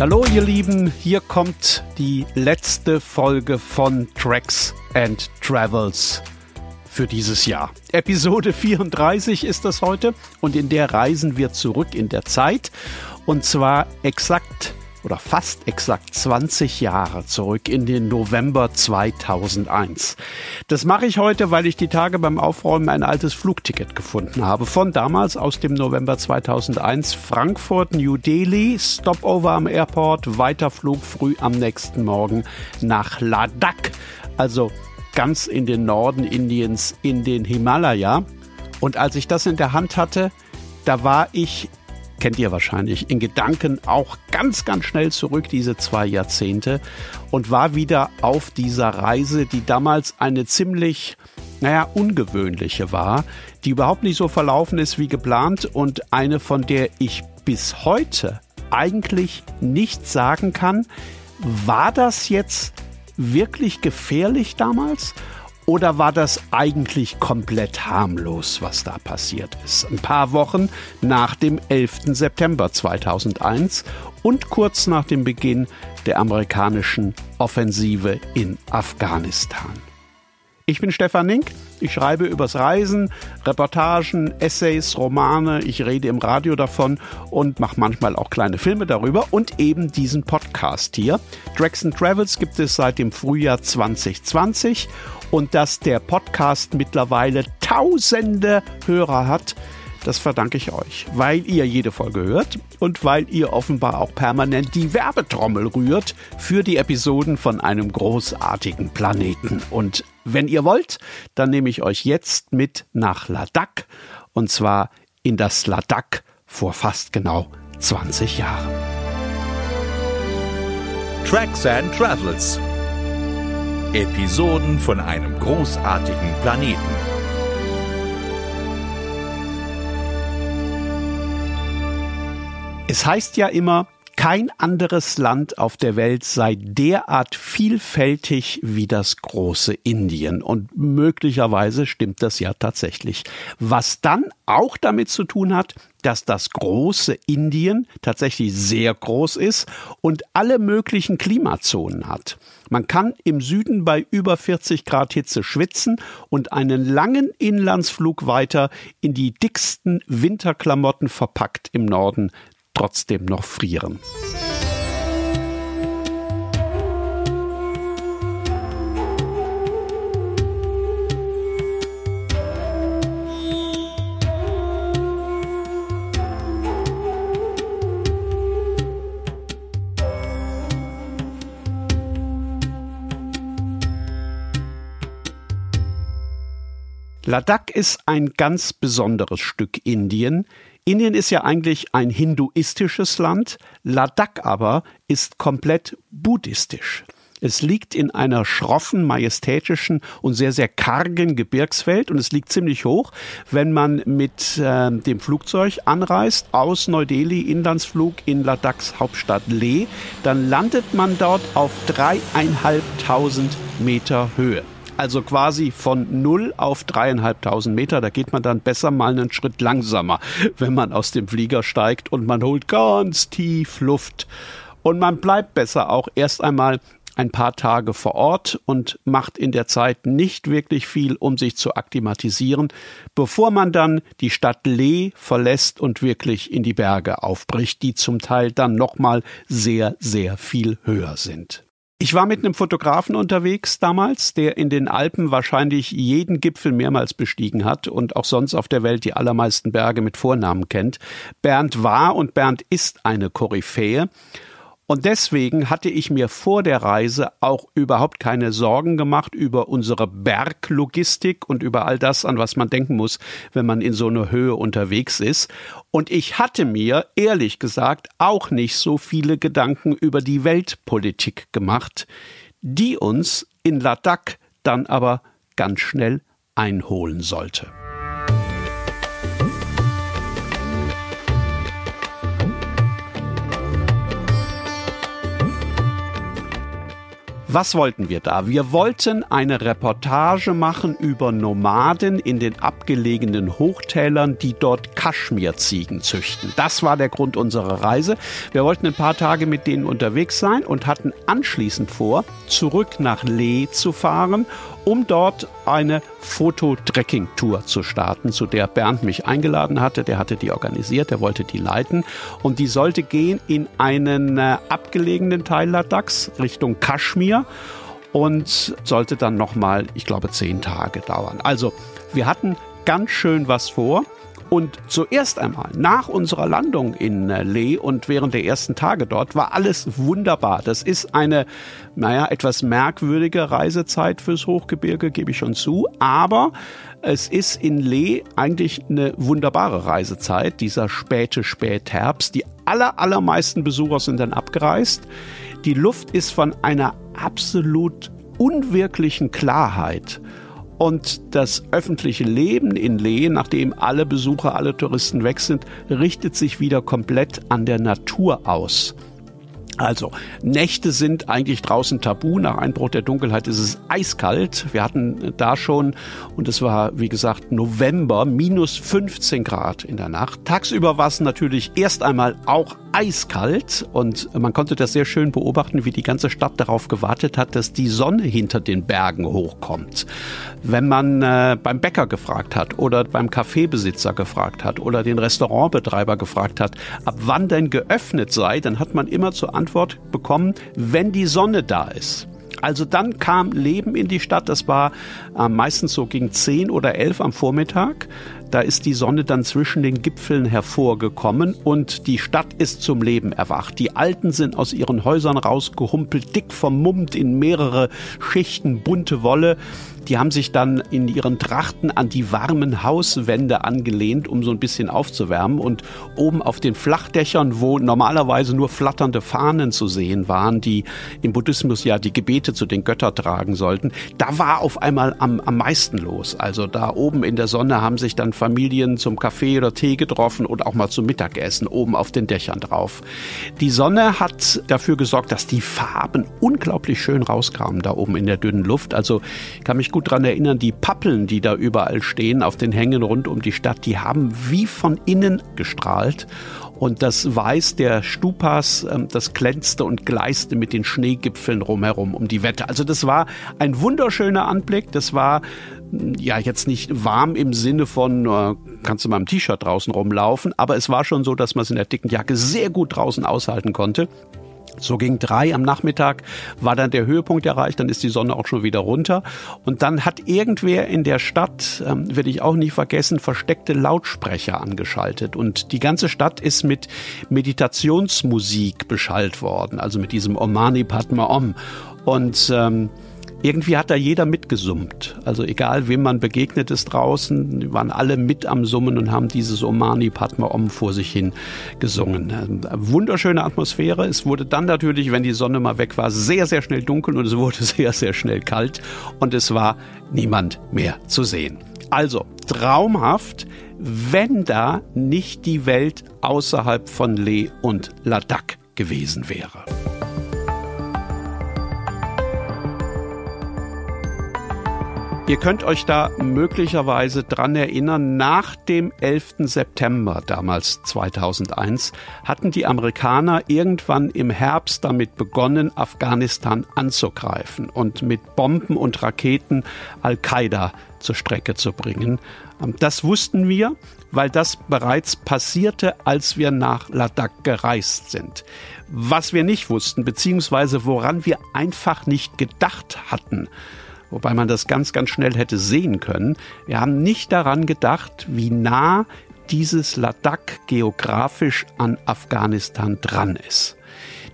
Hallo ihr Lieben, hier kommt die letzte Folge von Tracks and Travels für dieses Jahr. Episode 34 ist das heute und in der reisen wir zurück in der Zeit und zwar exakt oder fast exakt 20 Jahre zurück in den November 2001. Das mache ich heute, weil ich die Tage beim Aufräumen ein altes Flugticket gefunden habe. Von damals aus dem November 2001 Frankfurt, New Delhi, Stopover am Airport, Weiterflug früh am nächsten Morgen nach Ladakh, also ganz in den Norden Indiens, in den Himalaya. Und als ich das in der Hand hatte, da war ich kennt ihr wahrscheinlich, in Gedanken auch ganz, ganz schnell zurück, diese zwei Jahrzehnte, und war wieder auf dieser Reise, die damals eine ziemlich, naja, ungewöhnliche war, die überhaupt nicht so verlaufen ist wie geplant und eine, von der ich bis heute eigentlich nicht sagen kann, war das jetzt wirklich gefährlich damals? Oder war das eigentlich komplett harmlos, was da passiert ist? Ein paar Wochen nach dem 11. September 2001 und kurz nach dem Beginn der amerikanischen Offensive in Afghanistan. Ich bin Stefan Nink. Ich schreibe übers Reisen, Reportagen, Essays, Romane. Ich rede im Radio davon und mache manchmal auch kleine Filme darüber und eben diesen Podcast hier. And Travels gibt es seit dem Frühjahr 2020 und dass der Podcast mittlerweile tausende Hörer hat, das verdanke ich euch, weil ihr jede Folge hört und weil ihr offenbar auch permanent die Werbetrommel rührt für die Episoden von einem großartigen Planeten. Und wenn ihr wollt, dann nehme ich euch jetzt mit nach Ladakh und zwar in das Ladakh vor fast genau 20 Jahren. Tracks and Travels Episoden von einem großartigen Planeten. Es heißt ja immer, kein anderes Land auf der Welt sei derart vielfältig wie das große Indien. Und möglicherweise stimmt das ja tatsächlich. Was dann auch damit zu tun hat, dass das große Indien tatsächlich sehr groß ist und alle möglichen Klimazonen hat. Man kann im Süden bei über 40 Grad Hitze schwitzen und einen langen Inlandsflug weiter in die dicksten Winterklamotten verpackt im Norden trotzdem noch frieren. Ladakh ist ein ganz besonderes Stück Indien, Indien ist ja eigentlich ein hinduistisches Land, Ladakh aber ist komplett buddhistisch. Es liegt in einer schroffen, majestätischen und sehr, sehr kargen Gebirgswelt und es liegt ziemlich hoch. Wenn man mit äh, dem Flugzeug anreist aus Neu-Delhi, Inlandsflug in Ladaks Hauptstadt Leh, dann landet man dort auf dreieinhalbtausend Meter Höhe also quasi von null auf dreieinhalbtausend Meter. Da geht man dann besser mal einen Schritt langsamer, wenn man aus dem Flieger steigt und man holt ganz tief Luft. Und man bleibt besser auch erst einmal ein paar Tage vor Ort und macht in der Zeit nicht wirklich viel, um sich zu akklimatisieren, bevor man dann die Stadt Leh verlässt und wirklich in die Berge aufbricht, die zum Teil dann nochmal sehr, sehr viel höher sind. Ich war mit einem Fotografen unterwegs damals, der in den Alpen wahrscheinlich jeden Gipfel mehrmals bestiegen hat und auch sonst auf der Welt die allermeisten Berge mit Vornamen kennt. Bernd war und Bernd ist eine Koryphäe. Und deswegen hatte ich mir vor der Reise auch überhaupt keine Sorgen gemacht über unsere Berglogistik und über all das, an was man denken muss, wenn man in so einer Höhe unterwegs ist. Und ich hatte mir, ehrlich gesagt, auch nicht so viele Gedanken über die Weltpolitik gemacht, die uns in Ladakh dann aber ganz schnell einholen sollte. Was wollten wir da? Wir wollten eine Reportage machen über Nomaden in den abgelegenen Hochtälern, die dort Kaschmirziegen züchten. Das war der Grund unserer Reise. Wir wollten ein paar Tage mit denen unterwegs sein und hatten anschließend vor, zurück nach Leh zu fahren, um dort eine Fototrekking-Tour zu starten, zu der Bernd mich eingeladen hatte. Der hatte die organisiert, der wollte die leiten und die sollte gehen in einen äh, abgelegenen Teil Ladaks Richtung Kaschmir und sollte dann nochmal, ich glaube, zehn Tage dauern. Also wir hatten ganz schön was vor. Und zuerst einmal nach unserer Landung in äh, Leh und während der ersten Tage dort war alles wunderbar. Das ist eine, naja, etwas merkwürdige Reisezeit fürs Hochgebirge, gebe ich schon zu. Aber es ist in Leh eigentlich eine wunderbare Reisezeit, dieser späte Spätherbst. Die aller, allermeisten Besucher sind dann abgereist. Die Luft ist von einer absolut unwirklichen Klarheit. Und das öffentliche Leben in Leh, nachdem alle Besucher, alle Touristen weg sind, richtet sich wieder komplett an der Natur aus. Also, Nächte sind eigentlich draußen tabu. Nach Einbruch der Dunkelheit ist es eiskalt. Wir hatten da schon, und es war, wie gesagt, November, minus 15 Grad in der Nacht. Tagsüber war es natürlich erst einmal auch eiskalt und man konnte das sehr schön beobachten, wie die ganze Stadt darauf gewartet hat, dass die Sonne hinter den Bergen hochkommt. Wenn man äh, beim Bäcker gefragt hat oder beim Kaffeebesitzer gefragt hat oder den Restaurantbetreiber gefragt hat, ab wann denn geöffnet sei, dann hat man immer zur Antwort bekommen, wenn die Sonne da ist. Also dann kam Leben in die Stadt. Das war äh, meistens so gegen 10 oder 11 am Vormittag. Da ist die Sonne dann zwischen den Gipfeln hervorgekommen und die Stadt ist zum Leben erwacht. Die Alten sind aus ihren Häusern rausgehumpelt, dick vermummt in mehrere Schichten bunte Wolle. Die haben sich dann in ihren Trachten an die warmen Hauswände angelehnt, um so ein bisschen aufzuwärmen. Und oben auf den Flachdächern, wo normalerweise nur flatternde Fahnen zu sehen waren, die im Buddhismus ja die Gebete zu den Göttern tragen sollten, da war auf einmal am, am meisten los. Also da oben in der Sonne haben sich dann Familien zum Kaffee oder Tee getroffen und auch mal zum Mittagessen oben auf den Dächern drauf. Die Sonne hat dafür gesorgt, dass die Farben unglaublich schön rauskamen da oben in der dünnen Luft. Also kann mich mich gut daran erinnern, die Pappeln, die da überall stehen auf den Hängen rund um die Stadt, die haben wie von innen gestrahlt. Und das Weiß der Stupas, ähm, das glänzte und gleiste mit den Schneegipfeln rumherum um die Wette. Also das war ein wunderschöner Anblick. Das war hm, ja jetzt nicht warm im Sinne von, äh, kannst du mal im T-Shirt draußen rumlaufen, aber es war schon so, dass man es in der dicken Jacke sehr gut draußen aushalten konnte. So gegen drei am Nachmittag war dann der Höhepunkt erreicht, dann ist die Sonne auch schon wieder runter. Und dann hat irgendwer in der Stadt, ähm, werde ich auch nie vergessen, versteckte Lautsprecher angeschaltet. Und die ganze Stadt ist mit Meditationsmusik beschallt worden, also mit diesem Omani Padma Om. Und ähm, irgendwie hat da jeder mitgesummt. Also egal, wem man begegnet ist draußen, waren alle mit am Summen und haben dieses Omani Padma Om vor sich hin gesungen. Wunderschöne Atmosphäre. Es wurde dann natürlich, wenn die Sonne mal weg war, sehr, sehr schnell dunkel und es wurde sehr, sehr schnell kalt und es war niemand mehr zu sehen. Also traumhaft, wenn da nicht die Welt außerhalb von Leh und Ladakh gewesen wäre. Ihr könnt euch da möglicherweise dran erinnern, nach dem 11. September damals 2001 hatten die Amerikaner irgendwann im Herbst damit begonnen, Afghanistan anzugreifen und mit Bomben und Raketen Al-Qaida zur Strecke zu bringen. Ähm, das wussten wir, weil das bereits passierte, als wir nach Ladakh gereist sind. Was wir nicht wussten, beziehungsweise woran wir einfach nicht gedacht hatten, wobei man das ganz, ganz schnell hätte sehen können. Wir haben nicht daran gedacht, wie nah dieses Ladakh geografisch an Afghanistan dran ist.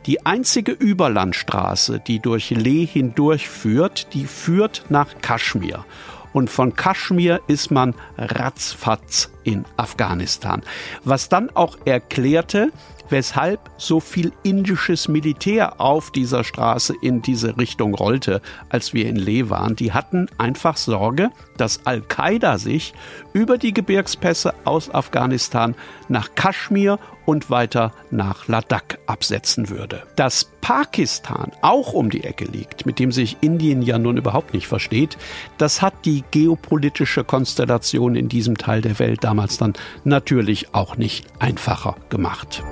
Die einzige Überlandstraße, die durch Leh hindurch führt, die führt nach Kaschmir. Und von Kaschmir ist man ratzfatz in Afghanistan. Was dann auch erklärte, weshalb so viel indisches Militär auf dieser Straße in diese Richtung rollte, als wir in Leh waren. Die hatten einfach Sorge, dass Al-Qaida sich über die Gebirgspässe aus Afghanistan nach Kaschmir und weiter nach Ladakh absetzen würde. Dass Pakistan auch um die Ecke liegt, mit dem sich Indien ja nun überhaupt nicht versteht, das hat die geopolitische Konstellation in diesem Teil der Welt damals dann natürlich auch nicht einfacher gemacht.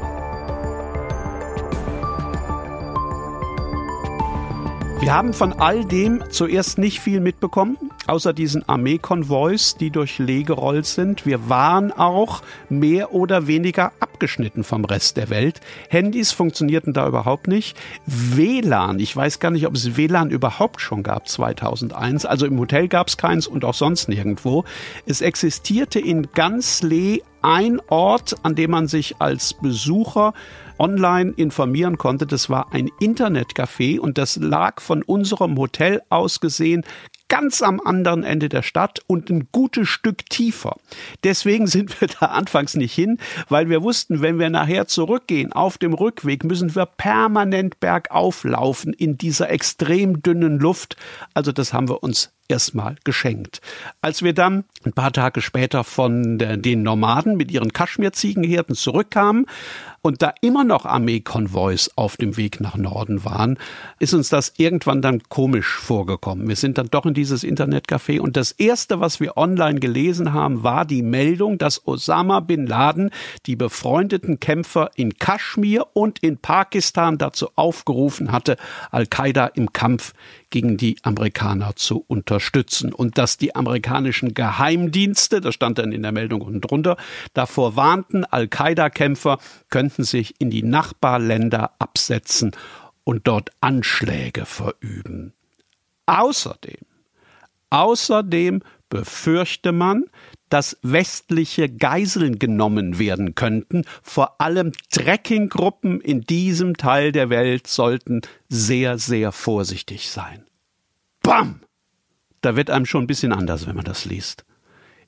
Wir haben von all dem zuerst nicht viel mitbekommen, außer diesen Armeekonvois, die durch Lee gerollt sind. Wir waren auch mehr oder weniger abgeschnitten vom Rest der Welt. Handys funktionierten da überhaupt nicht. WLAN, ich weiß gar nicht, ob es WLAN überhaupt schon gab 2001. Also im Hotel gab es keins und auch sonst nirgendwo. Es existierte in ganz Lee ein Ort, an dem man sich als Besucher online informieren konnte. Das war ein Internetcafé und das lag von unserem Hotel aus gesehen ganz am anderen Ende der Stadt und ein gutes Stück tiefer. Deswegen sind wir da anfangs nicht hin, weil wir wussten, wenn wir nachher zurückgehen auf dem Rückweg, müssen wir permanent bergauf laufen in dieser extrem dünnen Luft. Also das haben wir uns erstmal geschenkt. Als wir dann ein paar Tage später von den Nomaden mit ihren Kaschmirziegenherden zurückkamen, und da immer noch Armeekonvois auf dem Weg nach Norden waren, ist uns das irgendwann dann komisch vorgekommen. Wir sind dann doch in dieses Internetcafé und das erste, was wir online gelesen haben, war die Meldung, dass Osama bin Laden die befreundeten Kämpfer in Kaschmir und in Pakistan dazu aufgerufen hatte, Al-Qaida im Kampf gegen die Amerikaner zu unterstützen und dass die amerikanischen Geheimdienste, das stand dann in der Meldung unten drunter, davor warnten, Al-Qaida-Kämpfer könnten sich in die Nachbarländer absetzen und dort Anschläge verüben. Außerdem, außerdem befürchte man, dass westliche Geiseln genommen werden könnten. Vor allem Trekkinggruppen in diesem Teil der Welt sollten sehr, sehr vorsichtig sein. Bam! Da wird einem schon ein bisschen anders, wenn man das liest.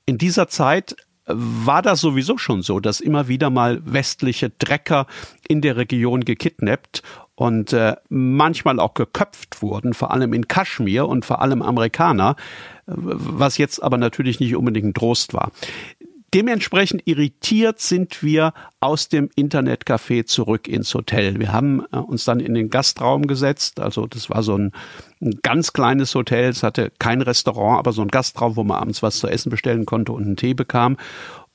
In dieser Zeit war das sowieso schon so, dass immer wieder mal westliche Trecker in der Region gekidnappt und äh, manchmal auch geköpft wurden, vor allem in Kaschmir und vor allem Amerikaner, was jetzt aber natürlich nicht unbedingt ein Trost war. Dementsprechend irritiert sind wir aus dem Internetcafé zurück ins Hotel. Wir haben äh, uns dann in den Gastraum gesetzt. Also das war so ein, ein, ganz kleines Hotel. Es hatte kein Restaurant, aber so ein Gastraum, wo man abends was zu essen bestellen konnte und einen Tee bekam.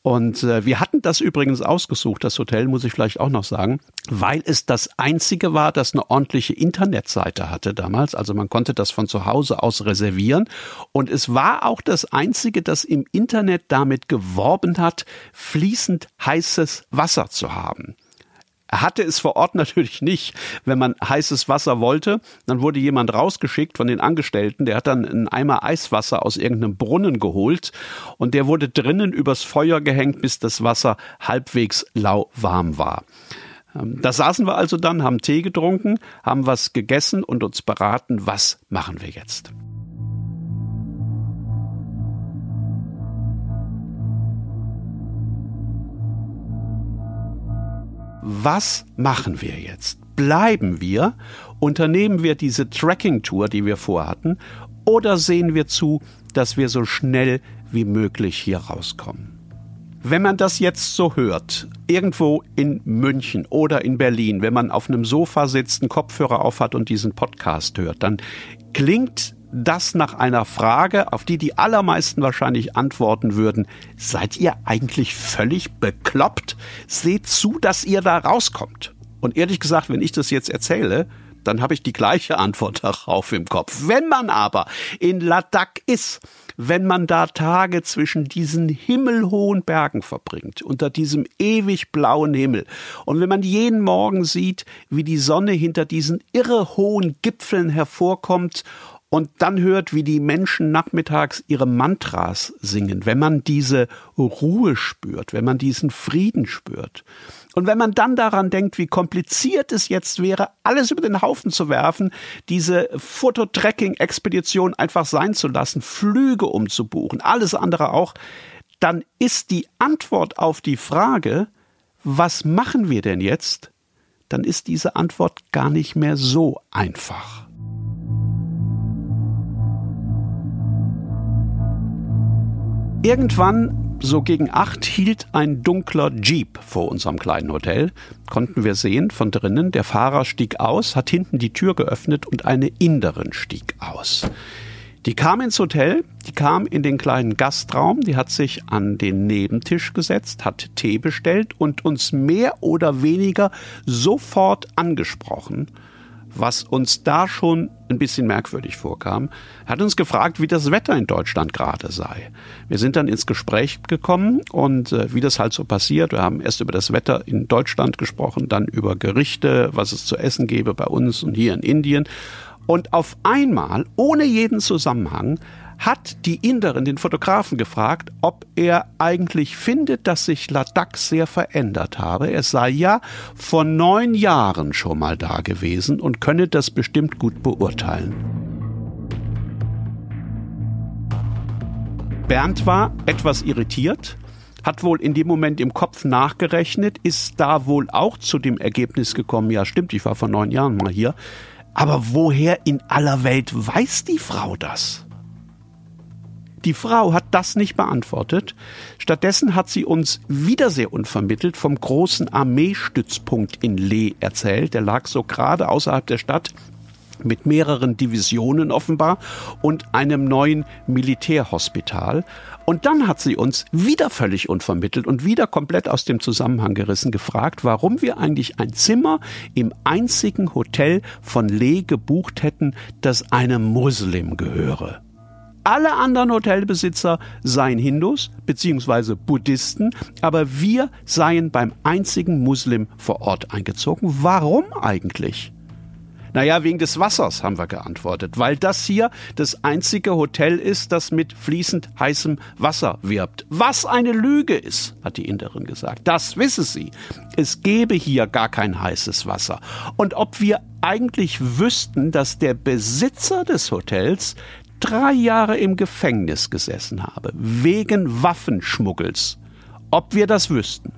Und äh, wir hatten das übrigens ausgesucht, das Hotel, muss ich vielleicht auch noch sagen, weil es das einzige war, das eine ordentliche Internetseite hatte damals. Also man konnte das von zu Hause aus reservieren. Und es war auch das einzige, das im Internet damit geworben hat, fließend heißes Wasser zu haben. Er hatte es vor Ort natürlich nicht. Wenn man heißes Wasser wollte, dann wurde jemand rausgeschickt von den Angestellten, der hat dann einen Eimer Eiswasser aus irgendeinem Brunnen geholt und der wurde drinnen übers Feuer gehängt, bis das Wasser halbwegs lauwarm war. Ähm, da saßen wir also dann, haben Tee getrunken, haben was gegessen und uns beraten, was machen wir jetzt. Was machen wir jetzt? Bleiben wir? Unternehmen wir diese Tracking-Tour, die wir vorhatten? Oder sehen wir zu, dass wir so schnell wie möglich hier rauskommen? Wenn man das jetzt so hört, irgendwo in München oder in Berlin, wenn man auf einem Sofa sitzt, einen Kopfhörer aufhat und diesen Podcast hört, dann klingt das nach einer Frage, auf die die allermeisten wahrscheinlich antworten würden, seid ihr eigentlich völlig bekloppt? Seht zu, dass ihr da rauskommt. Und ehrlich gesagt, wenn ich das jetzt erzähle, dann habe ich die gleiche Antwort darauf im Kopf. Wenn man aber in Ladakh ist, wenn man da Tage zwischen diesen himmelhohen Bergen verbringt, unter diesem ewig blauen Himmel, und wenn man jeden Morgen sieht, wie die Sonne hinter diesen irre hohen Gipfeln hervorkommt und dann hört, wie die Menschen nachmittags ihre Mantras singen, wenn man diese Ruhe spürt, wenn man diesen Frieden spürt. Und wenn man dann daran denkt, wie kompliziert es jetzt wäre, alles über den Haufen zu werfen, diese Fototracking-Expedition einfach sein zu lassen, Flüge umzubuchen, alles andere auch, dann ist die Antwort auf die Frage, was machen wir denn jetzt, dann ist diese Antwort gar nicht mehr so einfach. Irgendwann, so gegen acht, hielt ein dunkler Jeep vor unserem kleinen Hotel. Konnten wir sehen von drinnen. Der Fahrer stieg aus, hat hinten die Tür geöffnet und eine Inderin stieg aus. Die kam ins Hotel, die kam in den kleinen Gastraum, die hat sich an den Nebentisch gesetzt, hat Tee bestellt und uns mehr oder weniger sofort angesprochen, was uns da schon ein bisschen merkwürdig vorkam. Hat uns gefragt, wie das Wetter in Deutschland gerade sei. Wir sind dann ins Gespräch gekommen und äh, wie das halt so passiert. Wir haben erst über das Wetter in Deutschland gesprochen, dann über Gerichte, was es zu essen gäbe bei uns und hier in Indien. Und auf einmal, ohne jeden Zusammenhang, hat die Inderin den Fotografen gefragt, ob er eigentlich findet, dass sich Ladakh sehr verändert habe. Er sei ja vor neun Jahren schon mal da gewesen und könne das bestimmt gut beurteilen. Bernd war etwas irritiert, hat wohl in dem Moment im Kopf nachgerechnet, ist da wohl auch zu dem Ergebnis gekommen, ja stimmt, ich war vor neun Jahren mal hier, aber woher in aller Welt weiß die Frau das? Die Frau hat das nicht beantwortet. Stattdessen hat sie uns wieder sehr unvermittelt vom großen Armeestützpunkt in Lee erzählt. Der lag so gerade außerhalb der Stadt mit mehreren Divisionen offenbar und einem neuen Militärhospital. Und dann hat sie uns wieder völlig unvermittelt und wieder komplett aus dem Zusammenhang gerissen gefragt, warum wir eigentlich ein Zimmer im einzigen Hotel von Lee gebucht hätten, das einem Muslim gehöre. Alle anderen Hotelbesitzer seien Hindus bzw. Buddhisten, aber wir seien beim einzigen Muslim vor Ort eingezogen. Warum eigentlich? Naja, wegen des Wassers, haben wir geantwortet, weil das hier das einzige Hotel ist, das mit fließend heißem Wasser wirbt. Was eine Lüge ist, hat die Inderin gesagt. Das wisse sie. Es gebe hier gar kein heißes Wasser. Und ob wir eigentlich wüssten, dass der Besitzer des Hotels drei Jahre im Gefängnis gesessen habe, wegen Waffenschmuggels. Ob wir das wüssten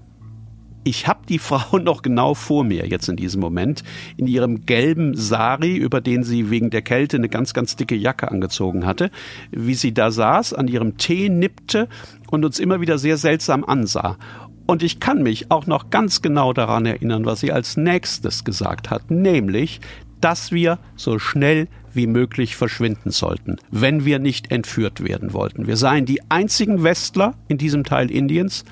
ich habe die Frau noch genau vor mir jetzt in diesem Moment in ihrem gelben Sari, über den sie wegen der Kälte eine ganz, ganz dicke Jacke angezogen hatte, wie sie da saß, an ihrem Tee nippte und uns immer wieder sehr seltsam ansah. Und ich kann mich auch noch ganz genau daran erinnern, was sie als nächstes gesagt hat, nämlich, dass wir so schnell wie möglich verschwinden sollten, wenn wir nicht entführt werden wollten. Wir seien die einzigen Westler in diesem Teil Indiens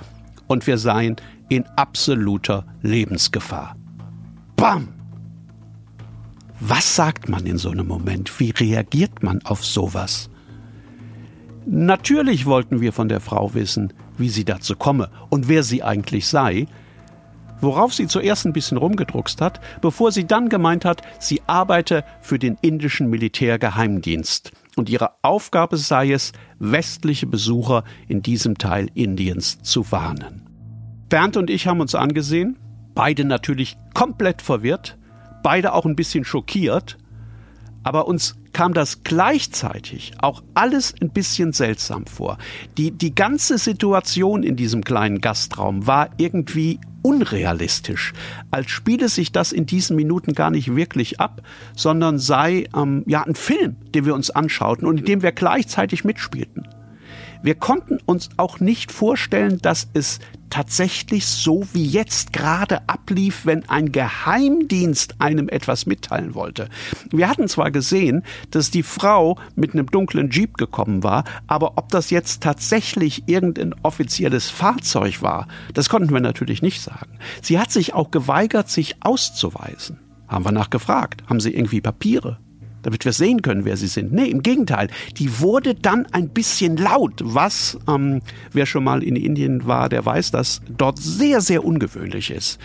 und wir seien in absoluter Lebensgefahr. Bam! Was sagt man in so einem Moment? Wie reagiert man auf sowas? Natürlich wollten wir von der Frau wissen, wie sie dazu komme und wer sie eigentlich sei, worauf sie zuerst ein bisschen rumgedruckst hat, bevor sie dann gemeint hat, sie arbeite für den indischen Militärgeheimdienst und ihre Aufgabe sei es, westliche Besucher in diesem Teil Indiens zu warnen. Bernd und ich haben uns angesehen, beide natürlich komplett verwirrt, beide auch ein bisschen schockiert, aber uns kam das gleichzeitig auch alles ein bisschen seltsam vor. Die, die ganze Situation in diesem kleinen Gastraum war irgendwie unrealistisch, als spiele sich das in diesen Minuten gar nicht wirklich ab, sondern sei ähm, ja ein Film, den wir uns anschauten und in dem wir gleichzeitig mitspielten. Wir konnten uns auch nicht vorstellen, dass es tatsächlich so wie jetzt gerade ablief, wenn ein Geheimdienst einem etwas mitteilen wollte. Wir hatten zwar gesehen, dass die Frau mit einem dunklen Jeep gekommen war, aber ob das jetzt tatsächlich irgendein offizielles Fahrzeug war, das konnten wir natürlich nicht sagen. Sie hat sich auch geweigert, sich auszuweisen. Haben wir nachgefragt. Haben Sie irgendwie Papiere? Damit wir sehen können, wer sie sind. Nee, im Gegenteil, die wurde dann ein bisschen laut, was, ähm, wer schon mal in Indien war, der weiß, dass dort sehr, sehr ungewöhnlich ist.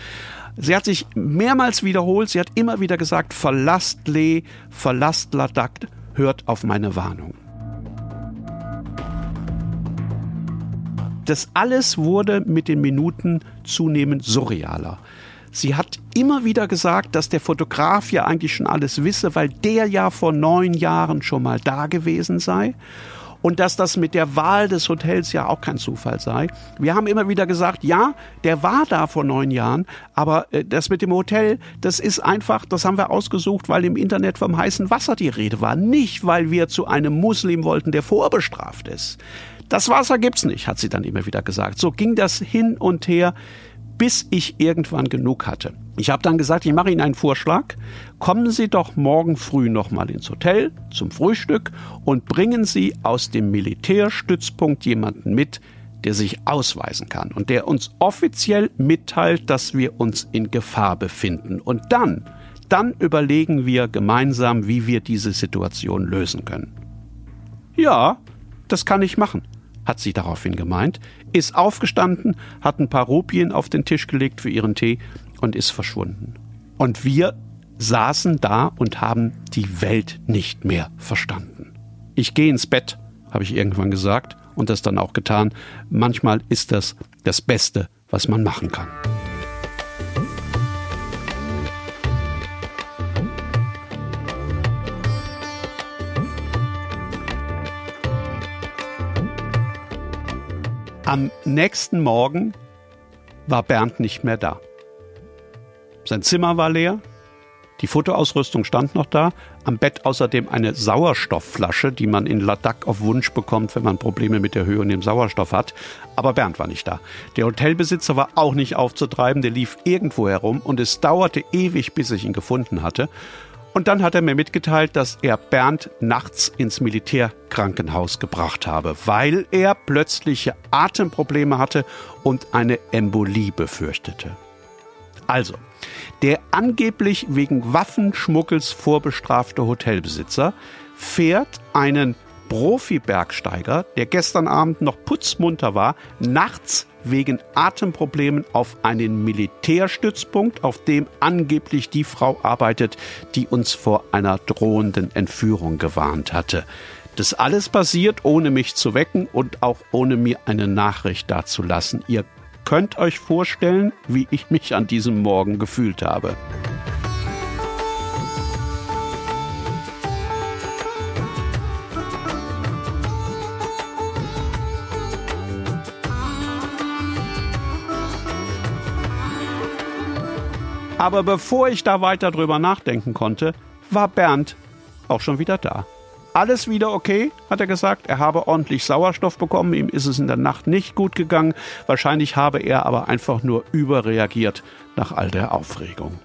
Sie hat sich mehrmals wiederholt, sie hat immer wieder gesagt, verlasst Leh, verlasst Ladakh, hört auf meine Warnung. Das alles wurde mit den Minuten zunehmend surrealer. Sie hat immer wieder gesagt, dass der Fotograf ja eigentlich schon alles wisse, weil der ja vor neun Jahren schon mal da gewesen sei. und dass das mit der Wahl des Hotels ja auch kein Zufall sei. Wir haben immer wieder gesagt, ja, der war da vor neun Jahren, aber äh, das mit dem Hotel, das ist einfach, das haben wir ausgesucht, weil im Internet vom heißen Wasser die Rede war, nicht weil wir zu einem Muslim wollten, der vorbestraft ist. Das Wasser gibt's nicht, hat sie dann immer wieder gesagt. So ging das hin und her, bis ich irgendwann genug hatte. Ich habe dann gesagt, ich mache Ihnen einen Vorschlag. Kommen Sie doch morgen früh nochmal ins Hotel zum Frühstück und bringen Sie aus dem Militärstützpunkt jemanden mit, der sich ausweisen kann und der uns offiziell mitteilt, dass wir uns in Gefahr befinden. Und dann, dann überlegen wir gemeinsam, wie wir diese Situation lösen können. Ja, das kann ich machen, hat sie daraufhin gemeint, ist aufgestanden, hat ein paar Rupien auf den Tisch gelegt für ihren Tee und ist verschwunden. Und wir saßen da und haben die Welt nicht mehr verstanden. Ich gehe ins Bett, habe ich irgendwann gesagt und das dann auch getan. Manchmal ist das das Beste, was man machen kann. Am nächsten Morgen war Bernd nicht mehr da. Sein Zimmer war leer, die Fotoausrüstung stand noch da, am Bett außerdem eine Sauerstoffflasche, die man in Ladakh auf Wunsch bekommt, wenn man Probleme mit der Höhe und dem Sauerstoff hat. Aber Bernd war nicht da. Der Hotelbesitzer war auch nicht aufzutreiben, der lief irgendwo herum und es dauerte ewig, bis ich ihn gefunden hatte. Und dann hat er mir mitgeteilt, dass er Bernd nachts ins Militärkrankenhaus gebracht habe, weil er plötzliche Atemprobleme hatte und eine Embolie befürchtete. Also, der angeblich wegen Waffenschmuggels vorbestrafte Hotelbesitzer fährt einen Profi-Bergsteiger, der gestern Abend noch putzmunter war, nachts wegen Atemproblemen auf einen Militärstützpunkt, auf dem angeblich die Frau arbeitet, die uns vor einer drohenden Entführung gewarnt hatte. Das alles passiert, ohne mich zu wecken und auch ohne mir eine Nachricht dazulassen. Ihr könnt euch vorstellen, wie ich mich an diesem Morgen gefühlt habe. Aber bevor ich da weiter drüber nachdenken konnte, war Bernd auch schon wieder da. Alles wieder okay, hat er gesagt. Er habe ordentlich Sauerstoff bekommen. Ihm ist es in der Nacht nicht gut gegangen. Wahrscheinlich habe er aber einfach nur überreagiert nach all der Aufregung.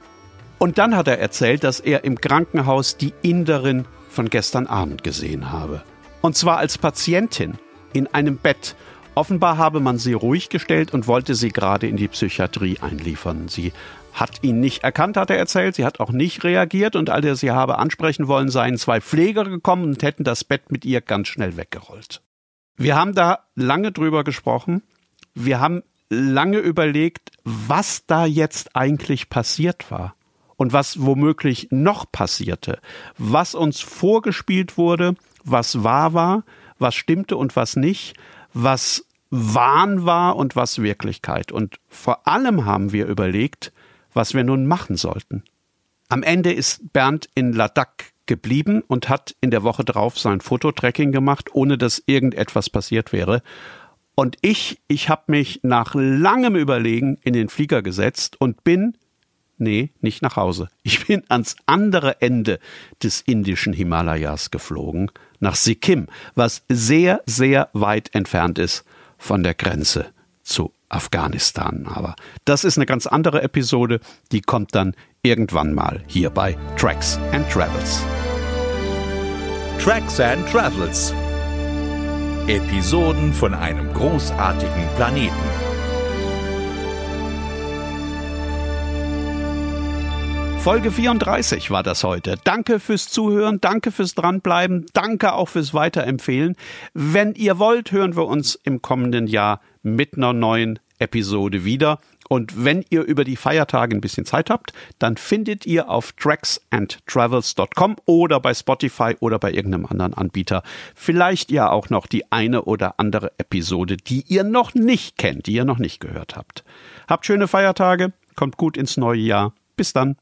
Und dann hat er erzählt, dass er im Krankenhaus die Inderin von gestern Abend gesehen habe. Und zwar als Patientin in einem Bett. Offenbar habe man sie ruhig gestellt und wollte sie gerade in die Psychiatrie einliefern. Sie hat ihn nicht erkannt, hat er erzählt. Sie hat auch nicht reagiert und als er sie habe ansprechen wollen, seien zwei Pfleger gekommen und hätten das Bett mit ihr ganz schnell weggerollt. Wir haben da lange drüber gesprochen. Wir haben lange überlegt, was da jetzt eigentlich passiert war und was womöglich noch passierte, was uns vorgespielt wurde, was wahr war, was stimmte und was nicht, was Wahn war und was Wirklichkeit. Und vor allem haben wir überlegt, was wir nun machen sollten. Am Ende ist Bernd in Ladakh geblieben und hat in der Woche drauf sein Fototracking gemacht, ohne dass irgendetwas passiert wäre. Und ich, ich habe mich nach langem Überlegen in den Flieger gesetzt und bin, nee, nicht nach Hause. Ich bin ans andere Ende des indischen Himalayas geflogen, nach Sikkim, was sehr, sehr weit entfernt ist von der Grenze zu Afghanistan. Aber das ist eine ganz andere Episode, die kommt dann irgendwann mal hier bei Tracks and Travels. Tracks and Travels. Episoden von einem großartigen Planeten. Folge 34 war das heute. Danke fürs Zuhören, danke fürs Dranbleiben, danke auch fürs Weiterempfehlen. Wenn ihr wollt, hören wir uns im kommenden Jahr mit einer neuen Episode wieder. Und wenn ihr über die Feiertage ein bisschen Zeit habt, dann findet ihr auf tracksandtravels.com oder bei Spotify oder bei irgendeinem anderen Anbieter vielleicht ja auch noch die eine oder andere Episode, die ihr noch nicht kennt, die ihr noch nicht gehört habt. Habt schöne Feiertage, kommt gut ins neue Jahr. Bis dann.